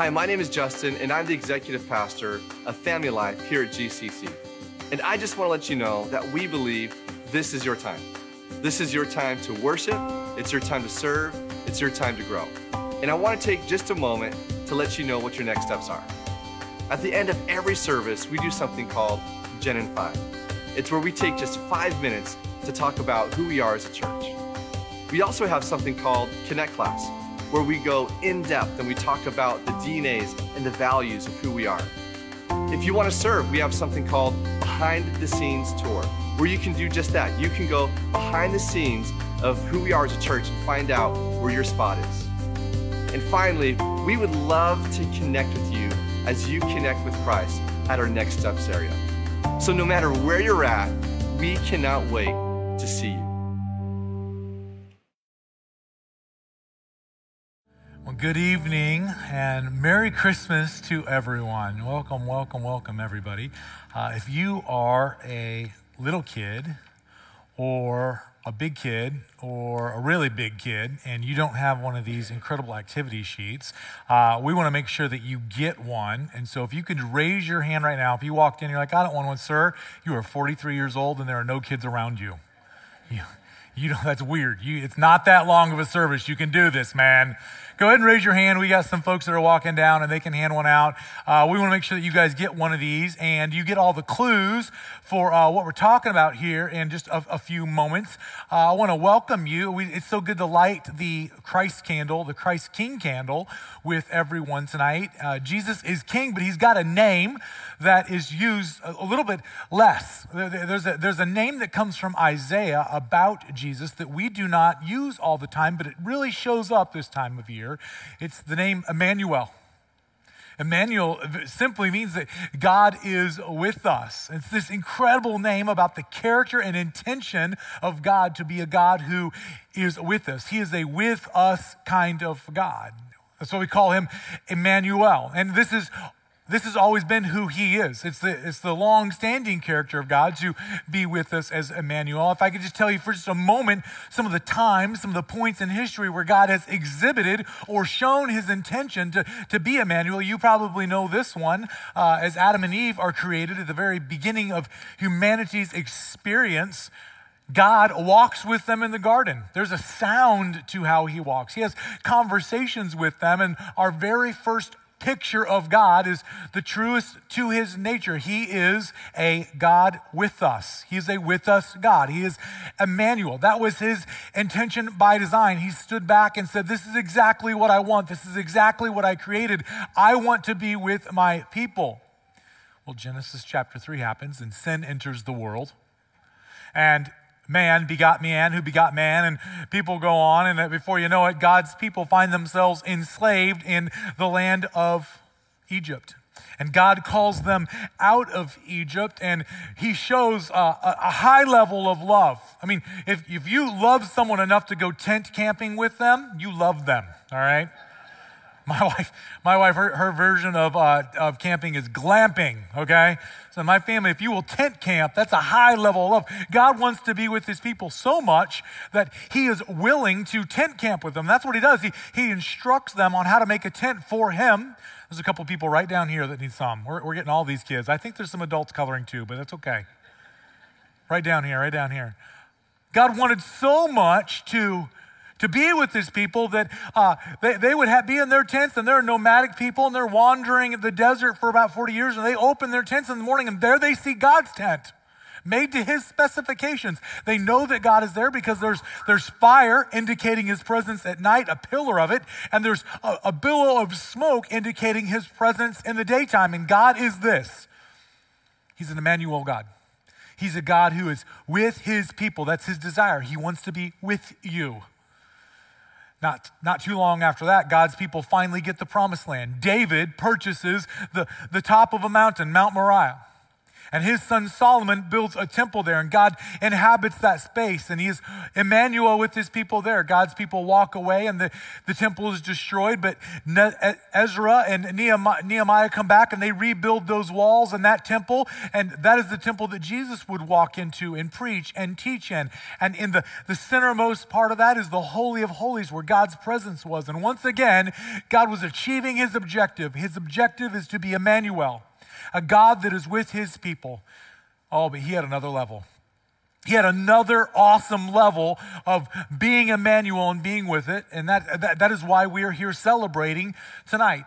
Hi, my name is Justin, and I'm the executive pastor of Family Life here at GCC. And I just want to let you know that we believe this is your time. This is your time to worship, it's your time to serve, it's your time to grow. And I want to take just a moment to let you know what your next steps are. At the end of every service, we do something called Gen in 5. It's where we take just five minutes to talk about who we are as a church. We also have something called Connect Class, where we go in depth and we talk about the DNAs and the values of who we are. If you want to serve, we have something called Behind the Scenes Tour, where you can do just that. You can go behind the scenes of who we are as a church and find out where your spot is. And finally, we would love to connect with you as you connect with Christ at our Next Steps area. So no matter where you're at, we cannot wait to see you. Well, good evening and Merry Christmas to everyone. Welcome, welcome, welcome, everybody. Uh, if you are a little kid or a big kid or a really big kid and you don't have one of these incredible activity sheets, uh, we want to make sure that you get one. And so if you could raise your hand right now, if you walked in, you're like, I don't want one, sir, you are 43 years old and there are no kids around you. You, you know, that's weird. You, it's not that long of a service. You can do this, man. Go ahead and raise your hand. We got some folks that are walking down and they can hand one out. Uh, we want to make sure that you guys get one of these and you get all the clues for uh, what we're talking about here in just a, a few moments. Uh, I want to welcome you. We, it's so good to light the Christ candle, the Christ King candle, with everyone tonight. Uh, Jesus is King, but he's got a name that is used a, a little bit less. There, there's, a, there's a name that comes from Isaiah about Jesus that we do not use all the time, but it really shows up this time of year. It's the name Emmanuel. Emmanuel simply means that God is with us. It's this incredible name about the character and intention of God to be a God who is with us. He is a with us kind of God. That's why we call him Emmanuel. And this is this has always been who he is. It's the, it's the long standing character of God to be with us as Emmanuel. If I could just tell you for just a moment some of the times, some of the points in history where God has exhibited or shown his intention to, to be Emmanuel, you probably know this one. Uh, as Adam and Eve are created at the very beginning of humanity's experience, God walks with them in the garden. There's a sound to how he walks. He has conversations with them, and our very first picture of God is the truest to his nature. He is a God with us. He is a with us God. He is Emmanuel. That was his intention by design. He stood back and said, This is exactly what I want. This is exactly what I created. I want to be with my people. Well, Genesis chapter 3 happens and sin enters the world. And man begot man, who begot man, and people go on, and before you know it, God's people find themselves enslaved in the land of Egypt. And God calls them out of Egypt, and He shows a, a, high level of love. I mean, if, if you love someone enough to go tent camping with them, you love them, all right? My wife, my wife, her, her version of, uh, of camping is glamping, okay? So my family, if you will tent camp, that's a high level of love. God wants to be with his people so much that he is willing to tent camp with them. That's what he does. He, he instructs them on how to make a tent for him. There's a couple people right down here that need some. We're, we're getting all these kids. I think there's some adults coloring too, but that's okay. Right down here, right down here. God wanted so much to to be with his people that uh, they, they would have, be in their tents and they're nomadic people and they're wandering the desert for about 40 years and they open their tents in the morning and there they see God's tent made to his specifications. They know that God is there because there's, there's fire indicating his presence at night, a pillar of it, and there's a, a billow of smoke indicating his presence in the daytime. And God is this He's an Emmanuel God. He's a God who is with his people. That's his desire. He wants to be with you. Not, not too long after that, God's people finally get the promised land. David purchases the, the top of a mountain, Mount Moriah. And his son Solomon builds a temple there, and God inhabits that space. And he is Emmanuel with his people there. God's people walk away, and the, the temple is destroyed. But Ezra and Nehemiah come back, and they rebuild those walls and that temple. And that is the temple that Jesus would walk into and preach and teach in. And in the, the centermost part of that is the Holy of Holies, where God's presence was. And once again, God was achieving his objective. His objective is to be Emmanuel a God that is with his people. Oh, but he had another level. He had another awesome level of being Emmanuel and being with it. And that, that, that is why we are here celebrating tonight.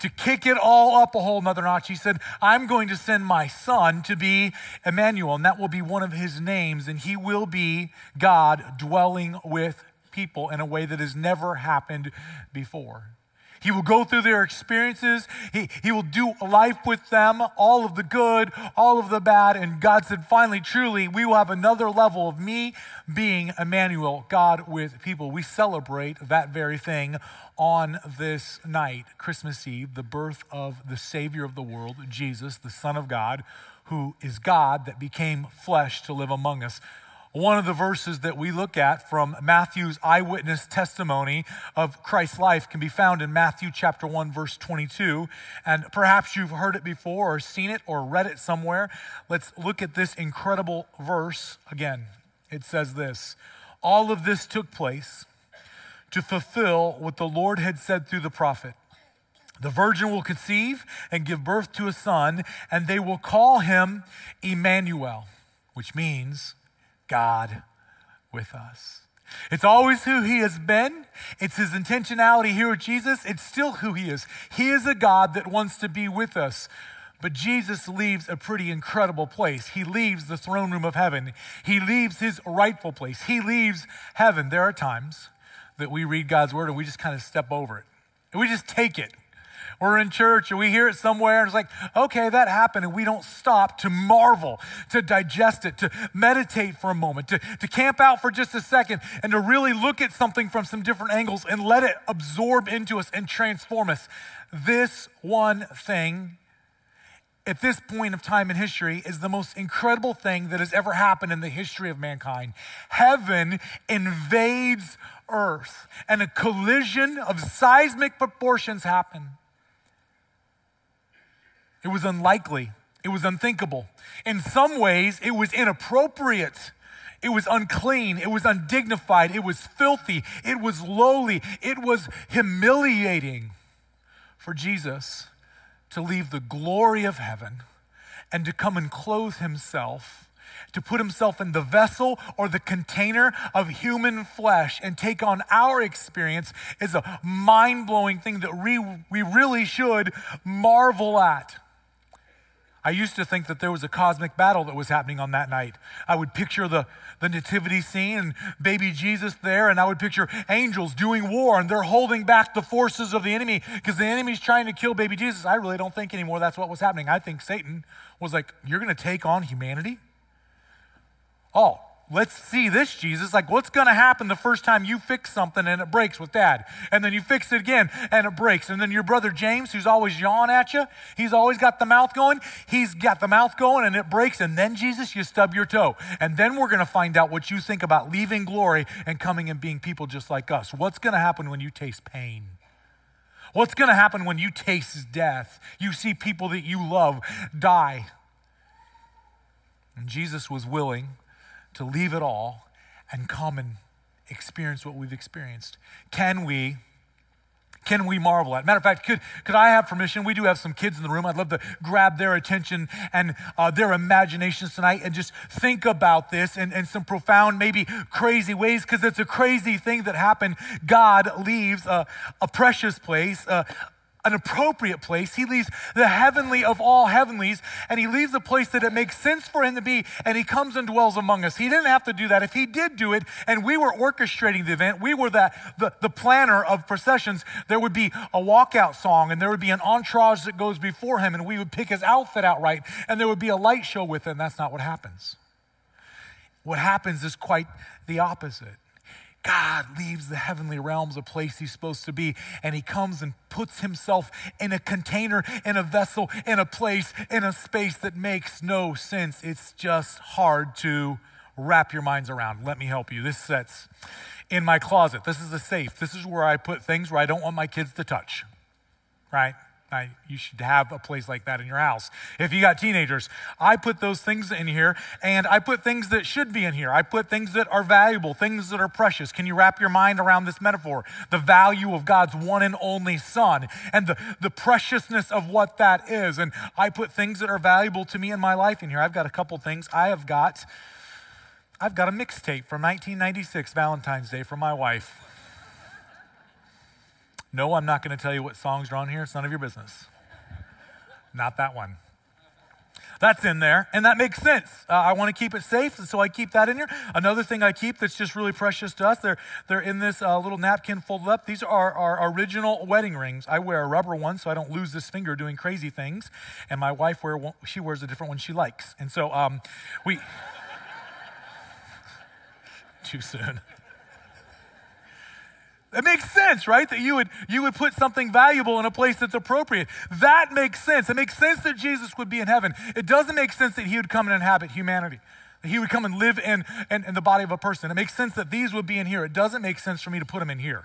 To kick it all up a whole nother notch, he said, I'm going to send my son to be Emmanuel, and that will be one of his names, and he will be God dwelling with people in a way that has never happened before. He will go through their experiences. He, he will do life with them, all of the good, all of the bad. And God said, finally, truly, we will have another level of me being Emmanuel, God with people. We celebrate that very thing on this night, Christmas Eve, the birth of the Savior of the world, Jesus, the Son of God, who is God that became flesh to live among us. One of the verses that we look at from Matthew's eyewitness testimony of Christ's life can be found in Matthew chapter 1 verse 22 and perhaps you've heard it before or seen it or read it somewhere. Let's look at this incredible verse again. It says this, all of this took place to fulfill what the Lord had said through the prophet. The virgin will conceive and give birth to a son, and they will call him Emmanuel, which means God with us. It's always who he has been. It's his intentionality here with Jesus. It's still who he is. He is a God that wants to be with us. But Jesus leaves a pretty incredible place. He leaves the throne room of heaven. He leaves his rightful place. He leaves heaven. There are times that we read God's word and we just kind of step over it. And we just take it we're in church or we hear it somewhere and it's like, okay, that happened. And we don't stop to marvel, to digest it, to meditate for a moment, to, to camp out for just a second and to really look at something from some different angles and let it absorb into us and transform us. This one thing at this point of time in history is the most incredible thing that has ever happened in the history of mankind. Heaven invades earth, and a collision of seismic proportions happen. It was unlikely. It was unthinkable. In some ways, it was inappropriate. It was unclean. It was undignified. It was filthy. It was lowly. It was humiliating for Jesus to leave the glory of heaven and to come and clothe himself, to put himself in the vessel or the container of human flesh and take on our experience is a mind blowing thing that we, we really should marvel at. I used to think that there was a cosmic battle that was happening on that night. I would picture the, the nativity scene and baby Jesus there, and I would picture angels doing war and they're holding back the forces of the enemy because the enemy's trying to kill baby Jesus. I really don't think anymore that's what was happening. I think Satan was like, You're going to take on humanity? Oh, let's see this, Jesus. Like, what's going to happen the first time you fix something and it breaks with dad? And then you fix it again and it breaks. And then your brother James, who's always yawning at you, he's always got the mouth going. He's got the mouth going and it breaks. And then, Jesus, you stub your toe. And then we're going to find out what you think about leaving glory and coming and being people just like us. What's going to happen when you taste pain? What's going to happen when you taste death? You see people that you love die. And Jesus was willing to leave it all and come and experience what we've experienced? Can we? Can we marvel at? Matter of fact, could, could I have permission? We do have some kids in the room. I'd love to grab their attention and uh, their imaginations tonight and just think about this in, in some profound, maybe crazy ways, because it's a crazy thing that happened. God leaves a, a precious place, uh, an appropriate place. He leaves the heavenly of all heavenlies, and he leaves a place that it makes sense for him to be, and he comes and dwells among us. He didn't have to do that. If he did do it, and we were orchestrating the event, we were the, the, the planner of processions, there would be a walkout song, and there would be an entourage that goes before him, and we would pick his outfit out right, and there would be a light show with him. That's not what happens. What happens is quite the opposite. God leaves the heavenly realms, a place he's supposed to be, and he comes and puts himself in a container, in a vessel, in a place, in a space that makes no sense. It's just hard to wrap your minds around. Let me help you. This sets in my closet. This is a safe. This is where I put things where I don't want my kids to touch, right? I, you should have a place like that in your house. If you got teenagers, I put those things in here and I put things that should be in here. I put things that are valuable, things that are precious. Can you wrap your mind around this metaphor? The value of God's one and only Son and the, the preciousness of what that is. And I put things that are valuable to me in my life in here. I've got a couple things. I have got, I've got a mixtape from 1996, Valentine's Day, from my wife. No, I'm not going to tell you what songs are on here. It's none of your business. Not that one. That's in there, and that makes sense. Uh, I want to keep it safe, so I keep that in here. Another thing I keep that's just really precious to us, they're, they're in this uh, little napkin folded up. These are our original wedding rings. I wear a rubber one so I don't lose this finger doing crazy things, and my wife wear one, she wears a different one she likes. And so um, we. Too soon. It makes sense, right? That you would, you would put something valuable in a place that's appropriate. That makes sense. It makes sense that Jesus would be in heaven. It doesn't make sense that he would come and inhabit humanity, that he would come and live in, in, in the body of a person. It makes sense that these would be in here. It doesn't make sense for me to put them in here.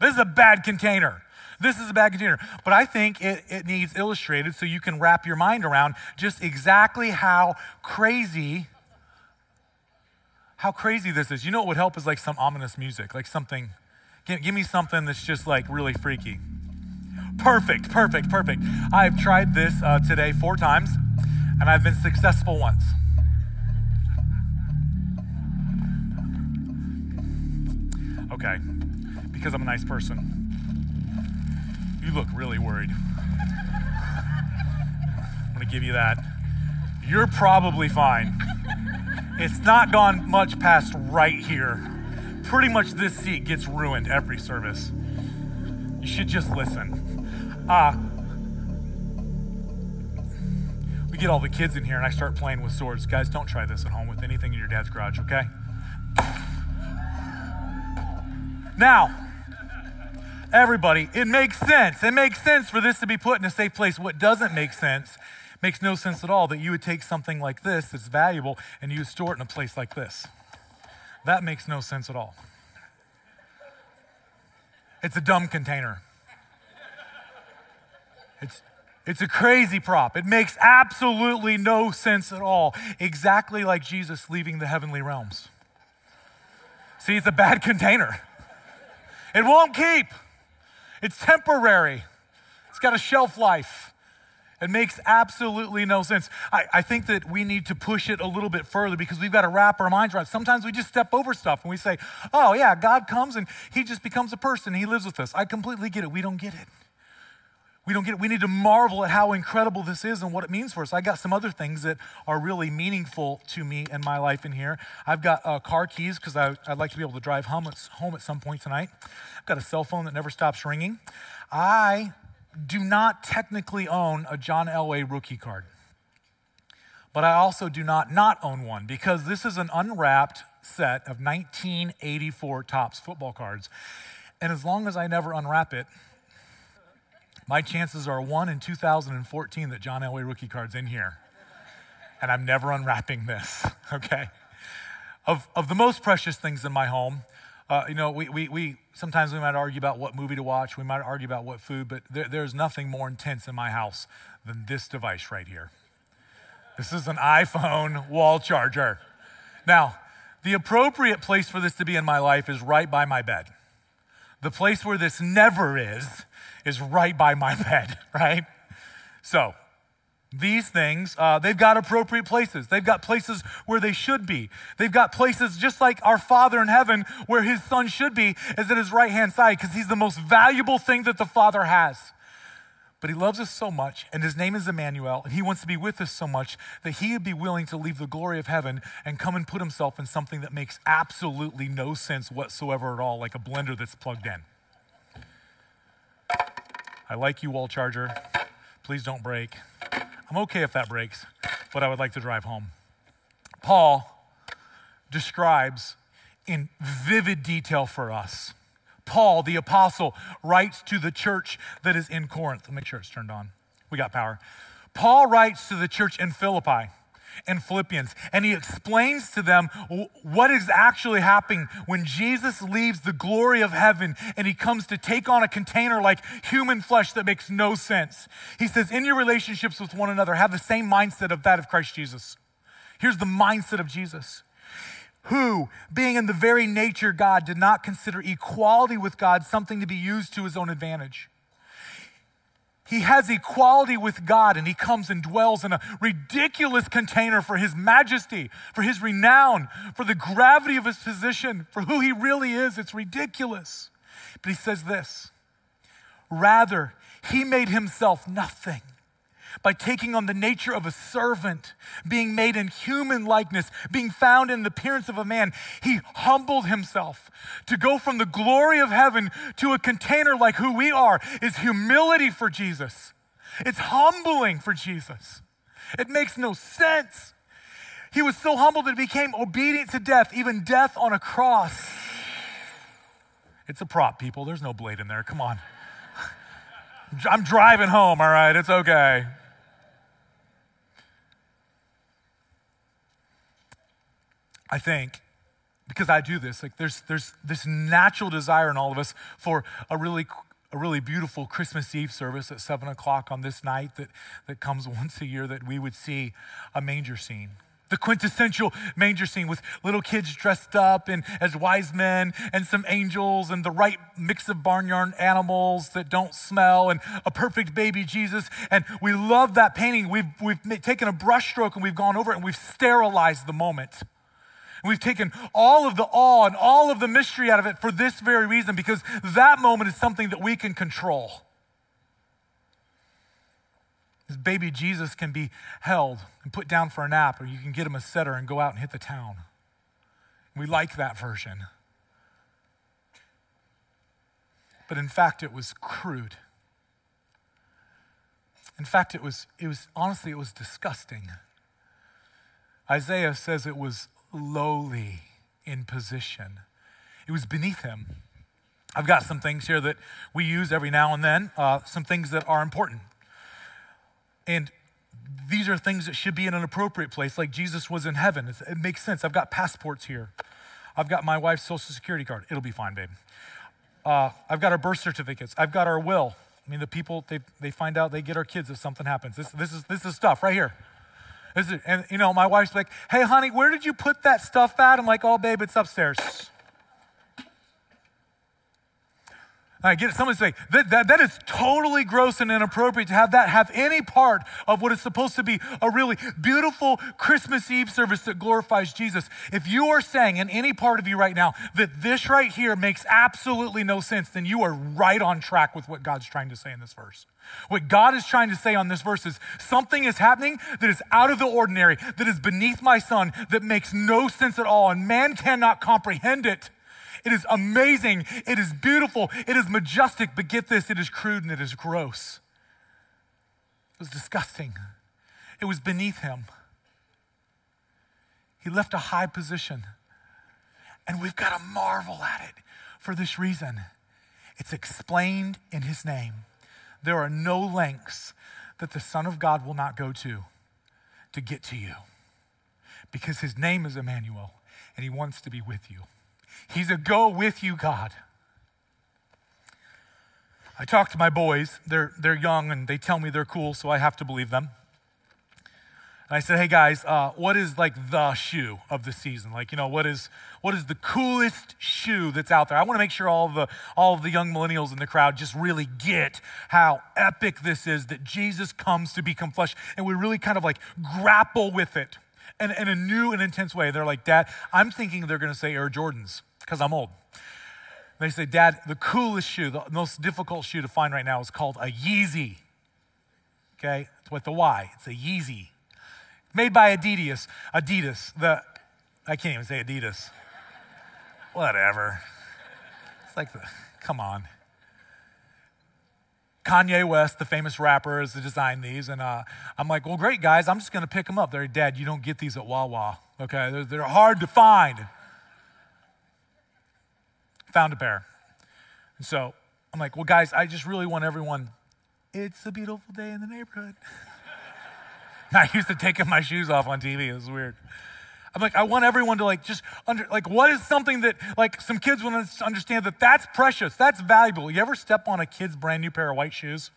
This is a bad container. This is a bad container. But I think it, it needs illustrated so you can wrap your mind around just exactly how crazy how crazy this is. You know what would help is like some ominous music, like something. Give, give me something that's just like really freaky. Perfect, perfect, perfect. I've tried this uh, today four times, and I've been successful once. Okay, because I'm a nice person. You look really worried. I'm gonna give you that. You're probably fine. It's not gone much past right here. Pretty much this seat gets ruined every service. You should just listen. Uh, we get all the kids in here and I start playing with swords. Guys, don't try this at home with anything in your dad's garage, okay? Now, everybody, it makes sense. It makes sense for this to be put in a safe place. What doesn't make sense Makes no sense at all that you would take something like this that's valuable and you store it in a place like this. That makes no sense at all. It's a dumb container. It's, it's a crazy prop. It makes absolutely no sense at all. Exactly like Jesus leaving the heavenly realms. See, it's a bad container. It won't keep. It's temporary. It's got a shelf life. It makes absolutely no sense. I, I think that we need to push it a little bit further because we've got to wrap our minds around. Sometimes we just step over stuff and we say, oh, yeah, God comes and he just becomes a person. He lives with us. I completely get it. We don't get it. We don't get it. We need to marvel at how incredible this is and what it means for us. I got some other things that are really meaningful to me in my life in here. I've got uh, car keys because I'd like to be able to drive home at, home at some point tonight. I've got a cell phone that never stops ringing. I do not technically own a John Elway rookie card. But I also do not not own one because this is an unwrapped set of 1984 Topps football cards. And as long as I never unwrap it, my chances are one in 2014 that John Elway rookie card's in here. And I'm never unwrapping this, okay? Of, of the most precious things in my home, uh, you know, we, we, we sometimes we might argue about what movie to watch, we might argue about what food, but there, there's nothing more intense in my house than this device right here. This is an iPhone wall charger. Now, the appropriate place for this to be in my life is right by my bed. The place where this never is, is right by my bed, right? So, these things, uh, they've got appropriate places. They've got places where they should be. They've got places just like our Father in heaven where his Son should be, is at his right hand side because he's the most valuable thing that the Father has. But he loves us so much, and his name is Emmanuel, and he wants to be with us so much that he would be willing to leave the glory of heaven and come and put himself in something that makes absolutely no sense whatsoever at all, like a blender that's plugged in. I like you, wall charger. Please don't break. I'm okay if that breaks, but I would like to drive home. Paul describes in vivid detail for us. Paul, the apostle, writes to the church that is in Corinth. Let me make sure it's turned on. We got power. Paul writes to the church in Philippi and Philippians, and he explains to them what is actually happening when Jesus leaves the glory of heaven and he comes to take on a container like human flesh that makes no sense. He says, In your relationships with one another, have the same mindset of that of Christ Jesus. Here's the mindset of Jesus who, being in the very nature God, did not consider equality with God something to be used to his own advantage. He has equality with God and he comes and dwells in a ridiculous container for his majesty, for his renown, for the gravity of his position, for who he really is. It's ridiculous. But he says this Rather, he made himself nothing by taking on the nature of a servant, being made in human likeness, being found in the appearance of a man, he humbled himself. To go from the glory of heaven to a container like who we are is humility for Jesus. It's humbling for Jesus. It makes no sense. He was so humble that he became obedient to death, even death on a cross. It's a prop, people. There's no blade in there. Come on. I'm driving home, all right? It's okay. I think, because I do this, like there's, there's this natural desire in all of us for a really a really beautiful Christmas Eve service at seven o'clock on this night that, that comes once a year that we would see a manger scene. The quintessential manger scene with little kids dressed up and as wise men and some angels and the right mix of barnyard animals that don't smell and a perfect baby Jesus. And we love that painting. We've, we've taken a brushstroke and we've gone over it and we've sterilized the moment. And we've taken all of the awe and all of the mystery out of it for this very reason, because that moment is something that we can control. This baby Jesus can be held and put down for a nap, or you can get him a setter and go out and hit the town. We like that version. But in fact, it was crude. In fact, it was, it was honestly, it was disgusting. Isaiah says it was lowly in position. It was beneath him. I've got some things here that we use every now and then, uh, some things that are important. And these are things that should be in an appropriate place, like Jesus was in heaven. It's, it makes sense. I've got passports here. I've got my wife's social security card. It'll be fine, babe. Uh, I've got our birth certificates. I've got our will. I mean, the people, they, they find out they get our kids if something happens. This, this, is, this is stuff right here. And, you know, my wife's like, hey, honey, where did you put that stuff at? I'm like, oh, babe, it's upstairs. I get it. Someone say that, that, that is totally gross and inappropriate to have that have any part of what is supposed to be a really beautiful Christmas Eve service that glorifies Jesus. If you are saying in any part of you right now that this right here makes absolutely no sense, then you are right on track with what God's trying to say in this verse. What God is trying to say on this verse is something is happening that is out of the ordinary, that is beneath my son, that makes no sense at all, and man cannot comprehend it. It is amazing. It is beautiful. It is majestic. But get this it is crude and it is gross. It was disgusting. It was beneath him. He left a high position. And we've got to marvel at it for this reason it's explained in his name. There are no lengths that the Son of God will not go to to get to you because his name is Emmanuel and he wants to be with you. He's a go with you God. I talk to my boys. They're, they're young and they tell me they're cool, so I have to believe them. And I said, hey guys, uh, what is like the shoe of the season? Like, you know, what is what is the coolest shoe that's out there? I want to make sure all the all of the young millennials in the crowd just really get how epic this is that Jesus comes to become flesh. And we really kind of like grapple with it in, in a new and intense way. They're like, Dad, I'm thinking they're gonna say Air Jordans because I'm old. They say, Dad, the coolest shoe, the most difficult shoe to find right now is called a Yeezy. Okay? It's with the Y. It's a Yeezy. Made by Adidas. Adidas. The I can't even say Adidas. Whatever. It's like the, come on. Kanye West, the famous rapper, has designed these. And uh, I'm like, well, great, guys. I'm just going to pick them up. They're, Dad, you don't get these at Wawa. Okay? They're, they're hard to find. found a pair. And so I'm like, well, guys, I just really want everyone, it's a beautiful day in the neighborhood. I used to take my shoes off on TV. It was weird. I'm like, I want everyone to like just under, like, what is something that like some kids to understand that that's precious, that's valuable. You ever step on a kid's brand new pair of white shoes?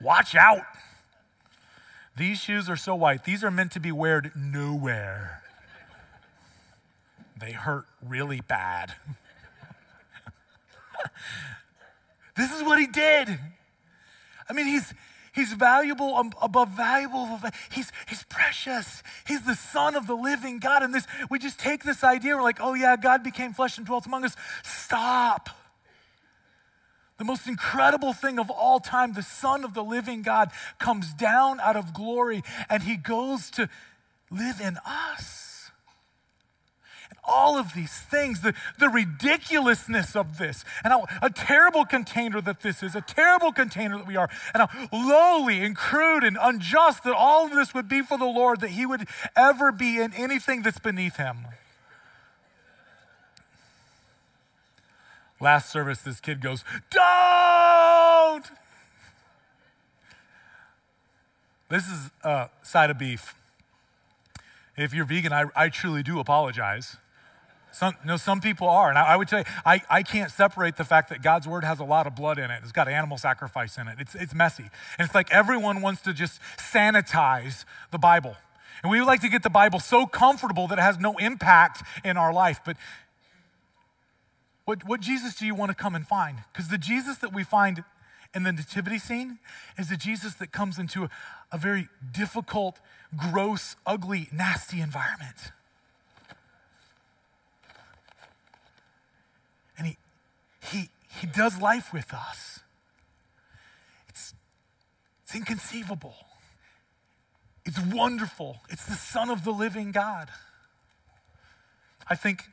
Watch out. These shoes are so white. These are meant to be worn nowhere. They hurt really bad. this is what he did. I mean, he's He's valuable um, above valuable. He's, he's precious. He's the Son of the living God. And this, we just take this idea, we're like, oh yeah, God became flesh and dwelt among us. Stop. The most incredible thing of all time, the Son of the living God comes down out of glory and he goes to live in us all of these things, the, the ridiculousness of this, and how a terrible container that this is, a terrible container that we are, and how lowly and crude and unjust that all of this would be for the Lord, that He would ever be in anything that's beneath Him. Last service, this kid goes, Don't! This is a side of beef. If you're vegan, I, I truly do apologize. Some, you know, some people are. And I, I, would you, I, I can't separate the fact that God's word has a lot of blood in it. It's got animal sacrifice in it. It's, it's messy. And it's like everyone wants to just sanitize the Bible. And we would like to get the Bible so comfortable that it has no impact in our life. But what, what Jesus do you want to come and find? Because the Jesus that we find in the nativity scene is the Jesus that comes into a, a very difficult, gross, ugly, nasty environment. and he, he, he does life with us. It's, it's inconceivable. It's wonderful. It's the Son of the living God. I think,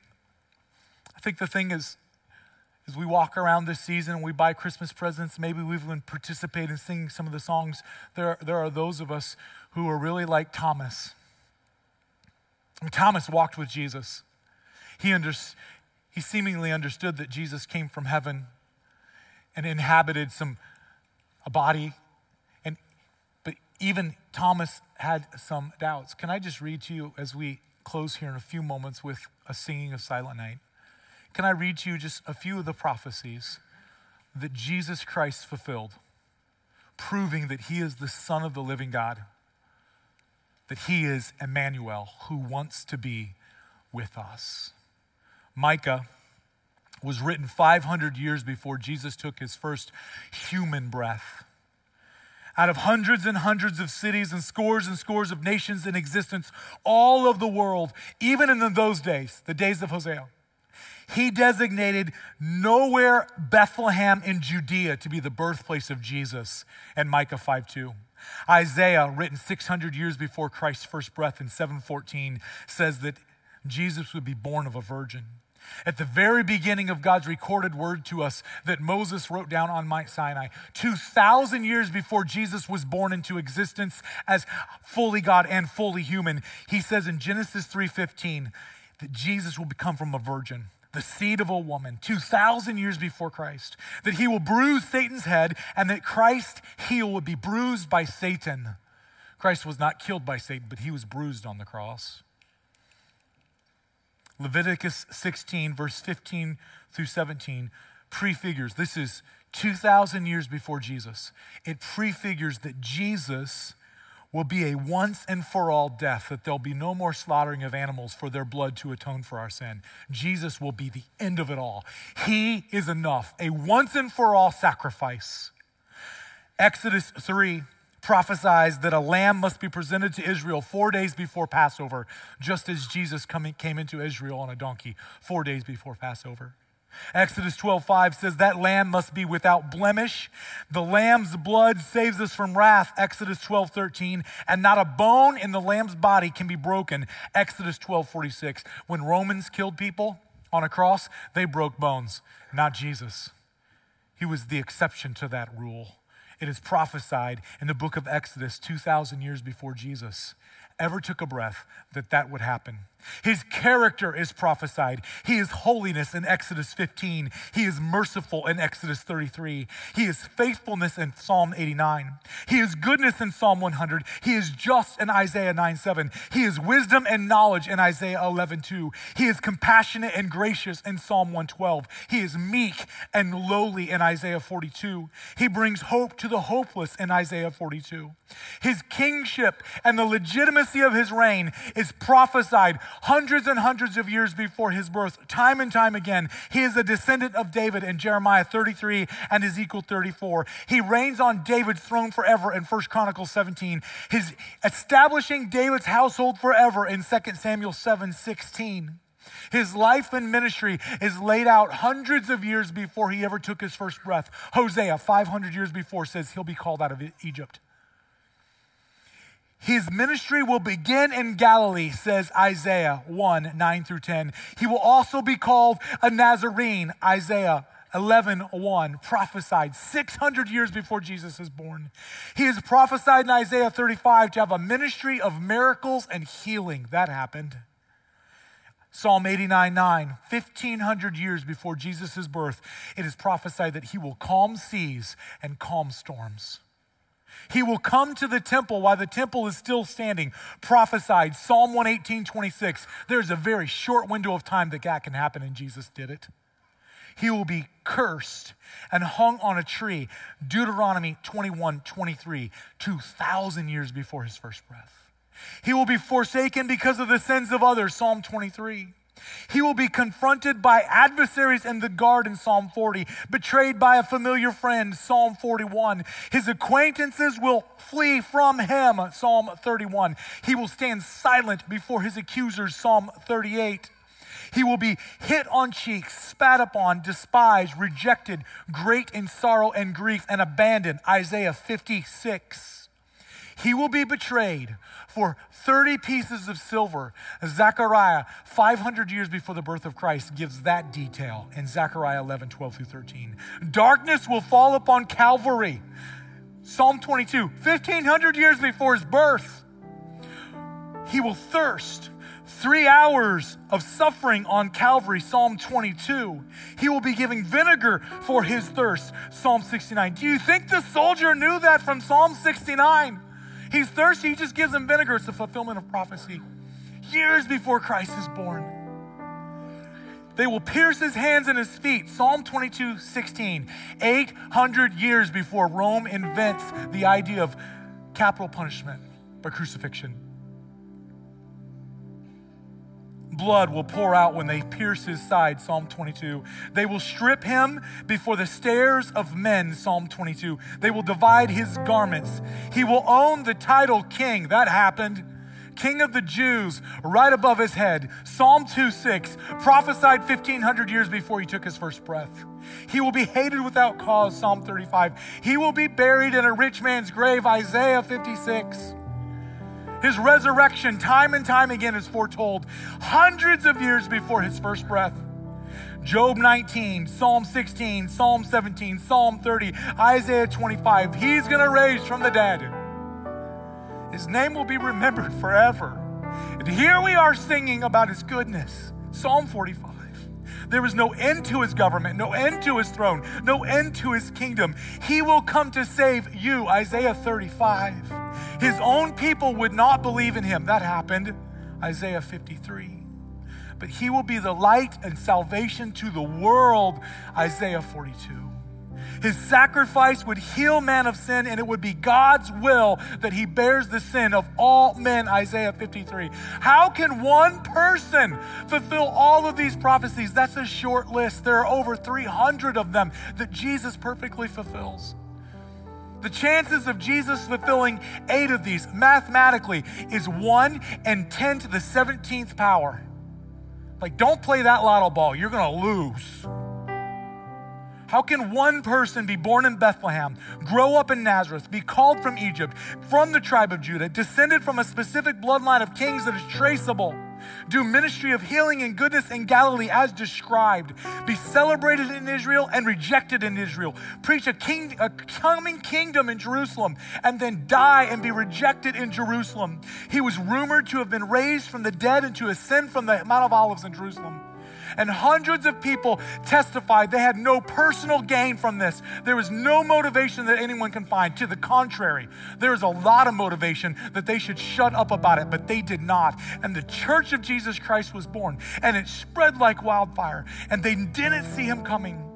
I think the thing is, as we walk around this season and we buy Christmas presents, maybe we've even participate in singing some of the songs. There, there are those of us who are really like Thomas. Thomas walked with Jesus. He, under, he seemingly understood that Jesus came from heaven and inhabited some a body and but even Thomas had some doubts. Can I just read to you as we close here in a few moments with a singing of Silent Night? Can I read to you just a few of the prophecies that Jesus Christ fulfilled, proving that he is the Son of the living God, that he is Emmanuel who wants to be with us? Micah was written 500 years before Jesus took his first human breath. Out of hundreds and hundreds of cities and scores and scores of nations in existence, all of the world, even in those days, the days of Hosea, he designated nowhere Bethlehem in Judea to be the birthplace of Jesus in Micah 5 2. Isaiah, written 600 years before Christ's first breath in 714, says that Jesus would be born of a virgin. At the very beginning of God's recorded word to us that Moses wrote down on Mount Sinai, 2,000 years before Jesus was born into existence as fully God and fully human, he says in Genesis 3:15 that Jesus will become from a virgin the seed of a woman, 2,000 years before Christ, that he will bruise Satan's head and that Christ's heel would be bruised by Satan. Christ was not killed by Satan, but he was bruised on the cross. Leviticus 16, verse 15 through 17, prefigures this is 2,000 years before Jesus. It prefigures that Jesus will be a once and for all death, that there'll be no more slaughtering of animals for their blood to atone for our sin. Jesus will be the end of it all. He is enough, a once and for all sacrifice. Exodus 3 prophesies that a lamb must be presented to Israel four days before Passover, just as Jesus coming, came into Israel on a donkey four days before Passover. Exodus 12:5 says that lamb must be without blemish. The lamb's blood saves us from wrath. Exodus 12:13, and not a bone in the lamb's body can be broken. Exodus 12:46. When Romans killed people on a cross, they broke bones, not Jesus. He was the exception to that rule. It is prophesied in the book of Exodus 2,000 years before Jesus ever took a breath that that would happen. His character is prophesied. He is holiness in Exodus 15. He is merciful in Exodus 33. He is faithfulness in Psalm 89. He is goodness in Psalm 100. He is just in Isaiah 9 7. He is wisdom and knowledge in Isaiah 11 2. He is compassionate and gracious in Psalm 112. He is meek and lowly in Isaiah 42. He brings hope to the hopeless in Isaiah 42. His kingship and the legitimacy of his reign is prophesied hundreds and hundreds of years before his birth, time and time again. He is a descendant of David in Jeremiah 33 and Ezekiel 34. He reigns on David's throne forever in 1 Chronicles 17. His establishing David's household forever in 2 Samuel 7 16. His life and ministry is laid out hundreds of years before he ever took his first breath. Hosea, 500 years before, says he'll be called out of Egypt. His ministry will begin in Galilee, says Isaiah 1 9 through 10. He will also be called a Nazarene, Isaiah 11 1, prophesied 600 years before Jesus is born. He is prophesied in Isaiah 35 to have a ministry of miracles and healing. That happened. Psalm 89 9, 1500 years before Jesus' birth, it is prophesied that he will calm seas and calm storms. He will come to the temple while the temple is still standing. Prophesied, Psalm 118, 26. There's a very short window of time that that can happen, and Jesus did it. He will be cursed and hung on a tree. Deuteronomy 21, 23, 2,000 years before his first breath. He will be forsaken because of the sins of others. Psalm 23. He will be confronted by adversaries in the garden, Psalm 40, betrayed by a familiar friend, Psalm 41. His acquaintances will flee from him, Psalm 31. He will stand silent before his accusers, Psalm 38. He will be hit on cheeks, spat upon, despised, rejected, great in sorrow and grief, and abandoned, Isaiah 56. He will be betrayed for 30 pieces of silver. Zechariah, 500 years before the birth of Christ, gives that detail in Zechariah 11, 12 through 13. Darkness will fall upon Calvary. Psalm 22, 1500 years before his birth. He will thirst. Three hours of suffering on Calvary, Psalm 22. He will be giving vinegar for his thirst, Psalm 69. Do you think the soldier knew that from Psalm 69? He's thirsty, he just gives him vinegar. It's the fulfillment of prophecy. Years before Christ is born. They will pierce his hands and his feet. Psalm 22, 16. 800 years before Rome invents the idea of capital punishment by crucifixion blood will pour out when they pierce his side, Psalm 22. They will strip him before the stares of men, Psalm 22. They will divide his garments. He will own the title king. That happened. King of the Jews, right above his head. Psalm 2 6, prophesied 1500 years before he took his first breath. He will be hated without cause, Psalm 35. He will be buried in a rich man's grave, Isaiah 56. His resurrection, time and time again, is foretold hundreds of years before his first breath. Job 19, Psalm 16, Psalm 17, Psalm 30, Isaiah 25. He's going to raise from the dead. His name will be remembered forever. And here we are singing about his goodness. Psalm 45. There is no end to his government, no end to his throne, no end to his kingdom. He will come to save you, Isaiah 35. His own people would not believe in him. That happened, Isaiah 53. But he will be the light and salvation to the world, Isaiah 42. His sacrifice would heal man of sin, and it would be God's will that he bears the sin of all men, Isaiah 53. How can one person fulfill all of these prophecies? That's a short list. There are over 300 of them that Jesus perfectly fulfills. The chances of Jesus fulfilling eight of these mathematically is 1 and 10 to the 17th power. Like, don't play that lotto ball, you're going to lose. How can one person be born in Bethlehem, grow up in Nazareth, be called from Egypt, from the tribe of Judah, descended from a specific bloodline of kings that is traceable, Do ministry of healing and goodness in Galilee as described. Be celebrated in Israel and rejected in Israel. Preach a, king, a coming kingdom in Jerusalem and then die and be rejected in Jerusalem. He was rumored to have been raised from the dead and to ascend from the Mount of Olives in Jerusalem and hundreds of people testified they had no personal gain from this. There was no motivation that anyone can find. To the contrary, there is a lot of motivation that they should shut up about it, but they did not. And the church of Jesus Christ was born, and it spread like wildfire, and they didn't see him coming.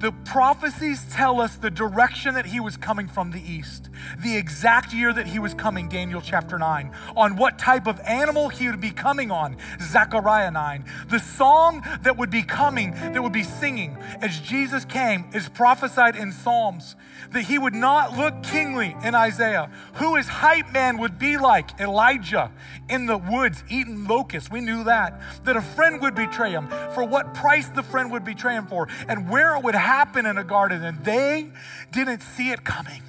The prophecies tell us the direction that he was coming from the east, the exact year that he was coming, Daniel chapter 9, on what type of animal he would be coming on, Zechariah 9. The song that would be coming, that would be singing as Jesus came, is prophesied in Psalms that he would not look kingly in Isaiah, who his hype man would be like Elijah in the woods eating locusts. We knew that. That a friend would betray him, for what price the friend would betray him for, and where it would happen in a garden. And they didn't see it coming.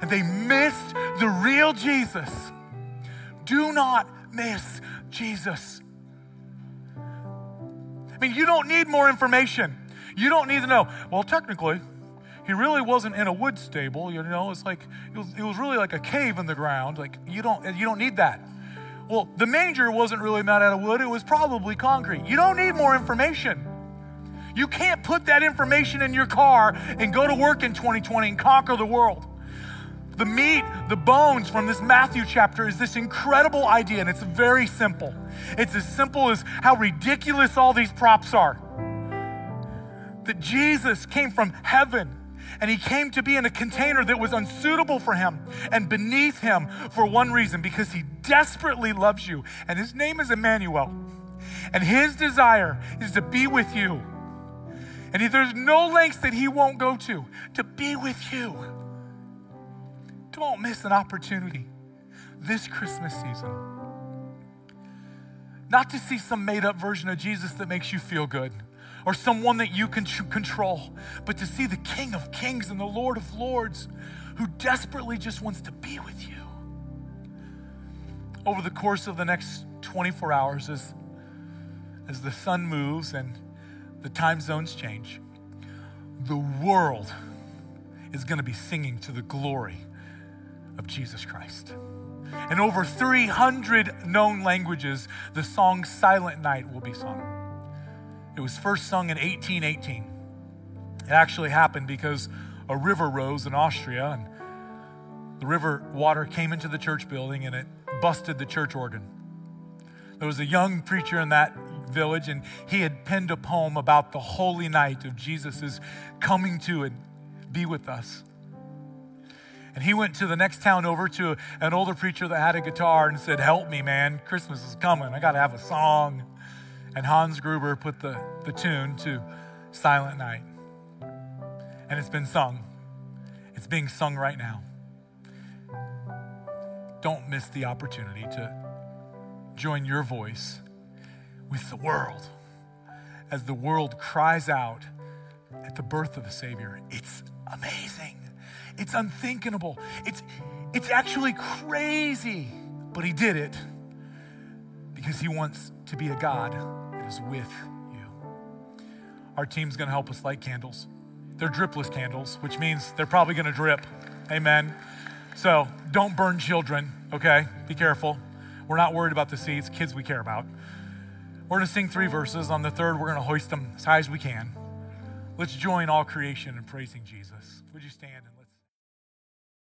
And they missed the real Jesus. Do not miss Jesus. I mean, you don't need more information. You don't need to know, well, technically, he really wasn't in a wood stable, you know, it's like it was, it was really like a cave in the ground. Like you don't you don't need that. Well, the manger wasn't really made out of wood, it was probably concrete. You don't need more information. You can't put that information in your car and go to work in 2020 and conquer the world. The meat, the bones from this Matthew chapter is this incredible idea, and it's very simple. It's as simple as how ridiculous all these props are. That Jesus came from heaven and he came to be in a container that was unsuitable for him and beneath him for one reason because he desperately loves you. And his name is Emmanuel. And his desire is to be with you. And there's no lengths that he won't go to to be with you. Don't miss an opportunity this Christmas season. Not to see some made up version of Jesus that makes you feel good or someone that you can control, but to see the King of Kings and the Lord of Lords who desperately just wants to be with you. Over the course of the next 24 hours, as, as the sun moves and the time zones change, the world is going to be singing to the glory of Jesus Christ. In over 300 known languages, the song Silent Night will be sung. It was first sung in 1818. It actually happened because a river rose in Austria and the river water came into the church building and it busted the church organ. There was a young preacher in that village and he had penned a poem about the holy night of Jesus' coming to and be with us. And he went to the next town over to an older preacher that had a guitar and said, Help me, man. Christmas is coming. I got to have a song. And Hans Gruber put the, the tune to Silent Night. And it's been sung. It's being sung right now. Don't miss the opportunity to join your voice with the world as the world cries out at the birth of a Savior. It's amazing. It's unthinkable. It's, it's actually crazy. But He did it because He wants to be a God is with you. Our team's going to help us light candles. They're dripless candles, which means they're probably going to drip. Amen. So don't burn children, okay? Be careful. We're not worried about the seeds, kids we care about. We're going to sing three verses. On the third, we're going to hoist them as high as we can. Let's join all creation in praising Jesus. Would you stand and